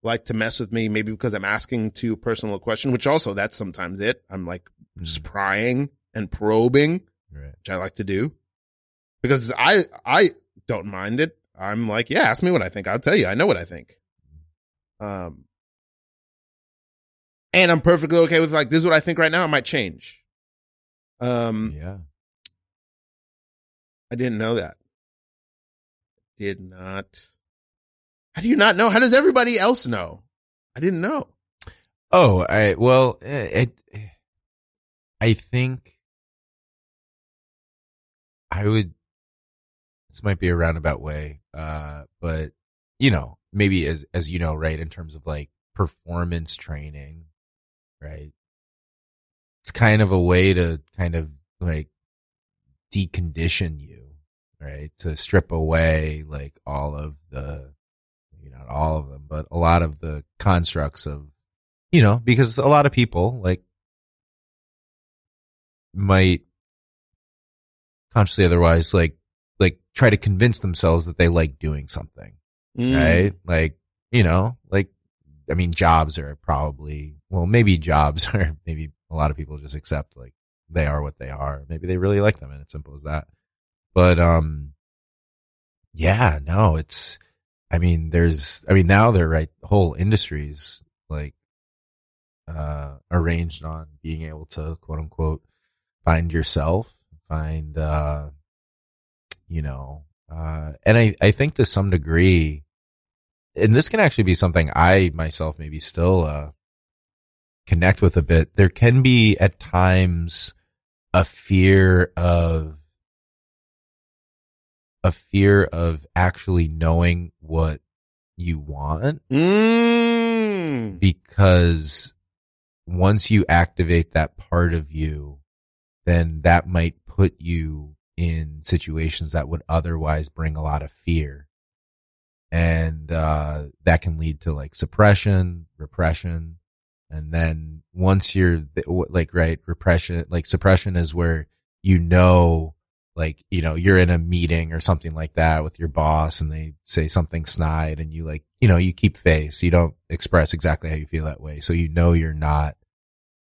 like to mess with me maybe because I'm asking too personal a question, which also that's sometimes it. I'm like just Mm. prying and probing Right. which I like to do because I I don't mind it. I'm like, yeah, ask me what I think. I'll tell you. I know what I think. Um, and I'm perfectly okay with like this is what I think right now. It might change. Um, Yeah. I didn't know that. Did not. How do you not know? How does everybody else know? I didn't know. Oh, I well, eh, it, I think I would this might be a roundabout way, uh, but you know, maybe as as you know, right, in terms of like performance training, right? It's kind of a way to kind of like decondition you, right? To strip away like all of the, maybe not all of them, but a lot of the constructs of, you know, because a lot of people like might consciously otherwise like, like try to convince themselves that they like doing something, Mm. right? Like, you know, like, I mean, jobs are probably, well, maybe jobs (laughs) are, maybe a lot of people just accept like they are what they are. Maybe they really like them and it's simple as that. But, um, yeah, no, it's, I mean, there's, I mean, now they're right, whole industries like, uh, arranged on being able to quote unquote find yourself, find, uh, you know, uh, and I, I think to some degree, and this can actually be something I myself maybe still, uh, connect with a bit. There can be at times a fear of, a fear of actually knowing what you want Mm. because once you activate that part of you, then that might put you in situations that would otherwise bring a lot of fear. And, uh, that can lead to like suppression, repression. And then once you're like, right, repression, like suppression is where you know, like, you know, you're in a meeting or something like that with your boss and they say something snide and you like, you know, you keep face. You don't express exactly how you feel that way. So you know you're not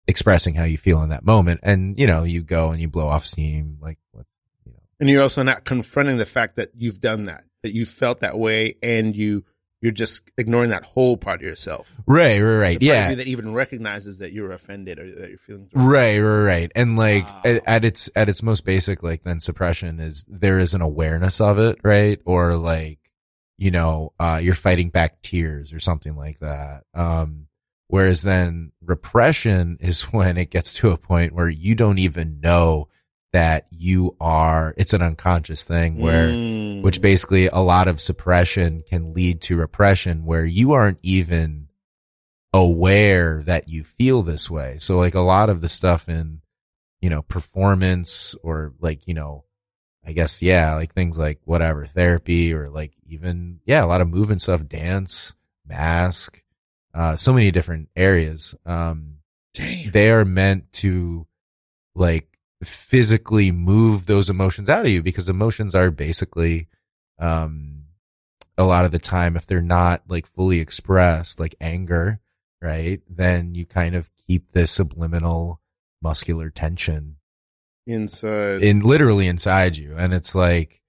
expressing how you feel in that moment. And, you know, you go and you blow off steam like with, you know, And you're also not confronting the fact that you've done that, that you felt that way and you, you're just ignoring that whole part of yourself. right, right, right. The part of Yeah. that even recognizes that you're offended or that you're feeling. Right, right, right. And like Wow. at, at its at its most basic, like then suppression is there is an awareness of it, right? Or like, you know, uh, you're fighting back tears or something like that. Um, whereas then repression (laughs) is when it gets to a point where you don't even know that you are. It's an unconscious thing where Mm. which basically a lot of suppression can lead to repression where you aren't even aware that you feel this way. So like a lot of the stuff in, you know, performance or like, you know, I guess, yeah, like things like whatever therapy or like even, yeah, a lot of movement stuff, dance, mask, uh, so many different areas. Um, Damn. they are meant to like physically move those emotions out of you because emotions are basically um a lot of the time if they're not like fully expressed like anger right then you kind of keep this subliminal muscular tension Inside. in literally inside you and it's like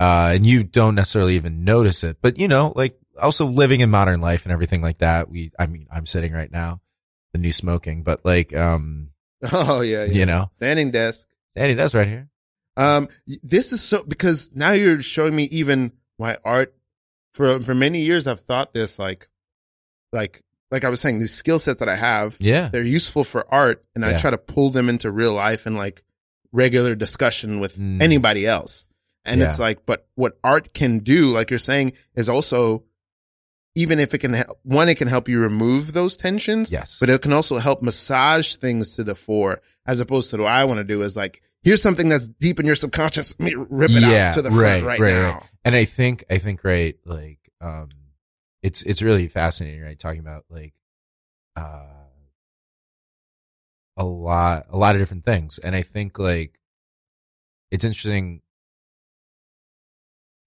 uh and you don't necessarily even notice it but you know like also living in modern life and everything like that we i mean i'm sitting right now the new smoking but like um (laughs) oh yeah, yeah. you know Standing desk. Standing desk right here Um, this is so because now you're showing me even my art. For for many years, I've thought this like, like like I was saying, these skill sets that I have, yeah they're useful for art, and I try to pull them into real life and like regular discussion with Mm. anybody else. And Yeah. it's like, but what art can do, like you're saying, is also even if it can help, one, it can help you remove those tensions. yes But it can also help massage things to the fore, as opposed to what I want to do is like, here's something that's deep in your subconscious. Let me rip it Yeah, out to the right, front right, right, now. right. and i think i think right like um it's it's really fascinating right talking about like uh a lot a lot of different things and i think like it's interesting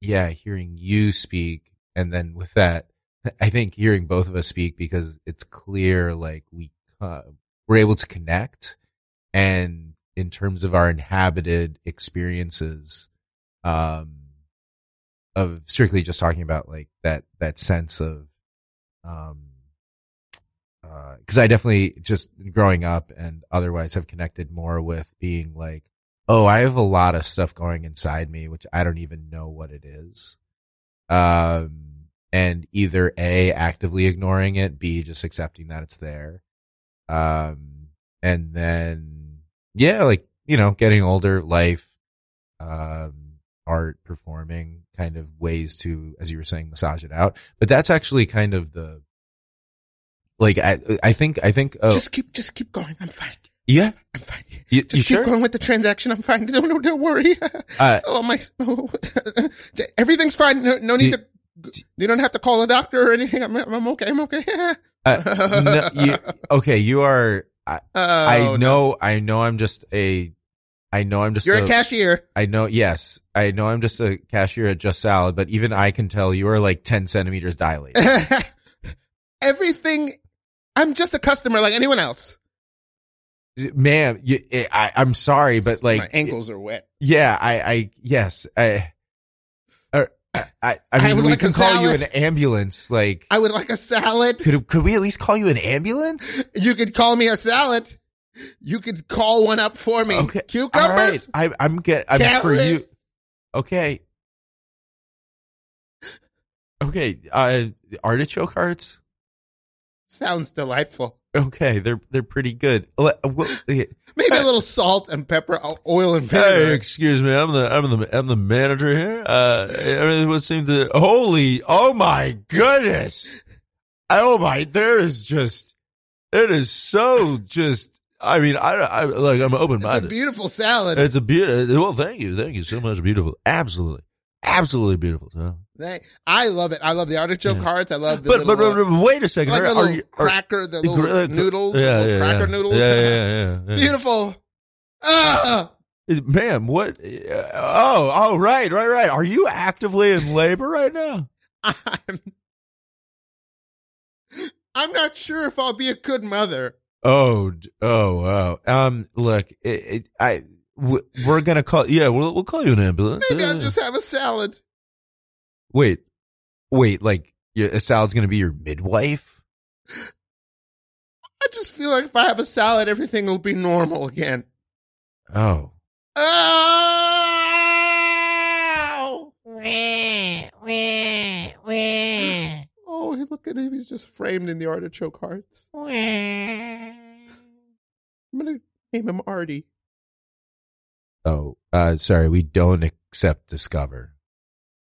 yeah hearing you speak and then with that (laughs) i think hearing both of us speak because it's clear like we uh, we're able to connect and in terms of our inhabited experiences um of strictly just talking about like that that sense of um uh cuz I definitely just growing up and otherwise have connected more with being like oh I have a lot of stuff going inside me which I don't even know what it is. Um and either a actively ignoring it b just accepting that it's there um and then yeah like you know getting older life um art, performing kind of ways to, as you were saying, massage it out. But that's actually kind of the, like, I, I think, I think, oh, Just keep, just keep going. I'm fine. yeah, I'm fine. you, Just you keep sure? going with the transaction. I'm fine. Don't, (laughs) don't, don't worry. Uh, (laughs) oh my, oh, (laughs) everything's fine. No, no need Do- to. You don't have to call a doctor or anything. I'm, I'm okay. I'm okay. Uh, (laughs) no, you, okay, you are, I, Oh, I no. know, I know I'm just a, I know I'm just You're a cashier. I know, yes, I know I'm just a cashier at Just Salad, but even I can tell you are like 10 centimeters dilated. (laughs) Everything. I'm just a customer like anyone else. Ma'am, you, I, I'm sorry, but like, my ankles are wet. yeah, I, I, yes, I, uh, I, I, I mean, would we like can call you an ambulance. Like, I would like a salad. could, could we at least call you an ambulance? You could call me a salad. You could call one up for me. Okay. Cucumbers. right. I, I'm get, I'm for you. Okay. Okay. Uh, artichoke hearts. Sounds delightful. Okay. They're, they're pretty good. (laughs) Maybe a little salt and pepper, oil and Hey, vinegar. excuse me. I'm the I'm the I'm the manager here. Uh, everything would seem to. Holy, oh my goodness! Oh my, there is just. It is so just. I mean, I I like I'm open minded. It's a beautiful salad. It's a beautiful. Well, thank you, thank you so much. Beautiful, absolutely, absolutely beautiful. So, They- I love it. I love the artichoke Yeah. hearts. I love the but, but little, but but wait a second. like Are, are you are, cracker, the little uh, noodles, Yeah, little yeah, cracker yeah. noodles. Yeah, yeah, yeah. Beautiful. Ah, Ma'am, what? uh, Oh, oh, right, right, right. Are you actively in labor right now? (laughs) I'm, I'm not sure if I'll be a good mother. Oh, oh, wow. Um, look, it, it, I, we're gonna call. Yeah, we'll we'll call you an ambulance. Maybe. I'll just have a salad. Wait, wait. Like, your, a salad's gonna be your midwife? I just feel like if I have a salad, everything will be normal again. Oh, Oh, oh, look at him. He's just framed in the artichoke hearts. I'm going to name him Artie. oh. Uh, sorry, we don't accept Discover.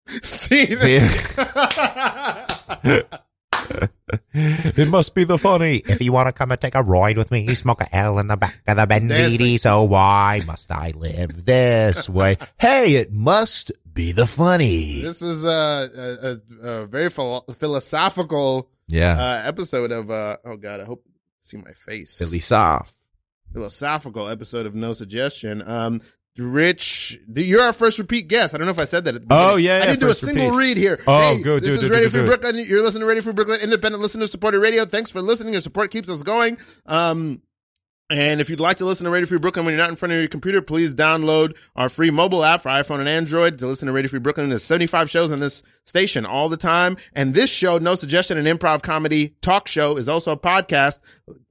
See? See? (laughs) it must be the funny. If you want to come and take a ride with me, you smoke a L in the back of the. Benzini. So why must I live this way? Hey, it must be the funny. this is a, a, a, very philo- philosophical Yeah, uh, episode of, uh, oh God, I hope you see my face. Philly soft. philosophical episode of No Suggestion. Um, Rich, you're our first repeat guest. I don't know if I said that. At the Oh, beginning. yeah, I didn't do a single repeat. read here. Oh, hey, go, This it, is do it, Radio do Free. Brooklyn. You're listening to Radio Free Brooklyn, independent listener supported radio. Thanks for listening. Your support keeps us going. Um, and if you'd like to listen to Radio Free Brooklyn when you're not in front of your computer, please download our free mobile app for iPhone and Android to listen to Radio Free Brooklyn. There's 75 shows on this station all the time. And this show, No Suggestion, an improv comedy talk show, is also a podcast.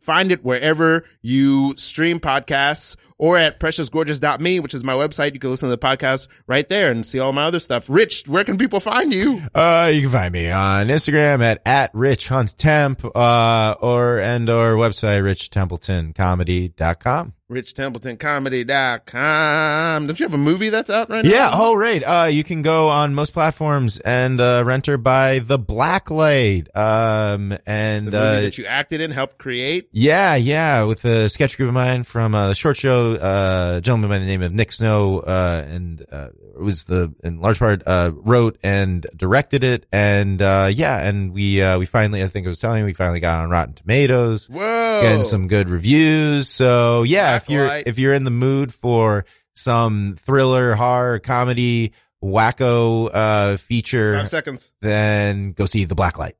Find it wherever you stream podcasts or at preciousgorgeous.me, which is my website. You can listen to the podcast right there and see all my other stuff. Rich, where can people find you? Uh, you can find me on Instagram at, at Rich Hunt Temp, uh, or, and or website, richtempletoncomedy.com. RichTempletonComedy.com. Don't you have a movie that's out right now? Yeah. Oh, right. Uh, you can go on most platforms and, uh, rent her by The Blacklight. Um, and, uh, that you acted in, helped create. yeah, yeah, with a sketch group of mine from uh, the short show, uh, a gentleman by the name of Nick Snow, uh, and uh, was the in large part uh, wrote and directed it, and uh, yeah, and we uh, we finally, I think I was telling you, we finally got on Rotten Tomatoes, Whoa. getting some good reviews. So yeah, if you're if you're in the mood for some thriller, horror, comedy, wacko uh, feature, Five seconds. then go see The Blacklight.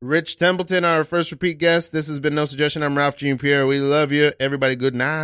Rich Templeton, our first repeat guest. This has been No Suggestion. I'm Ralph Jean Pierre. We love you. Everybody, good night.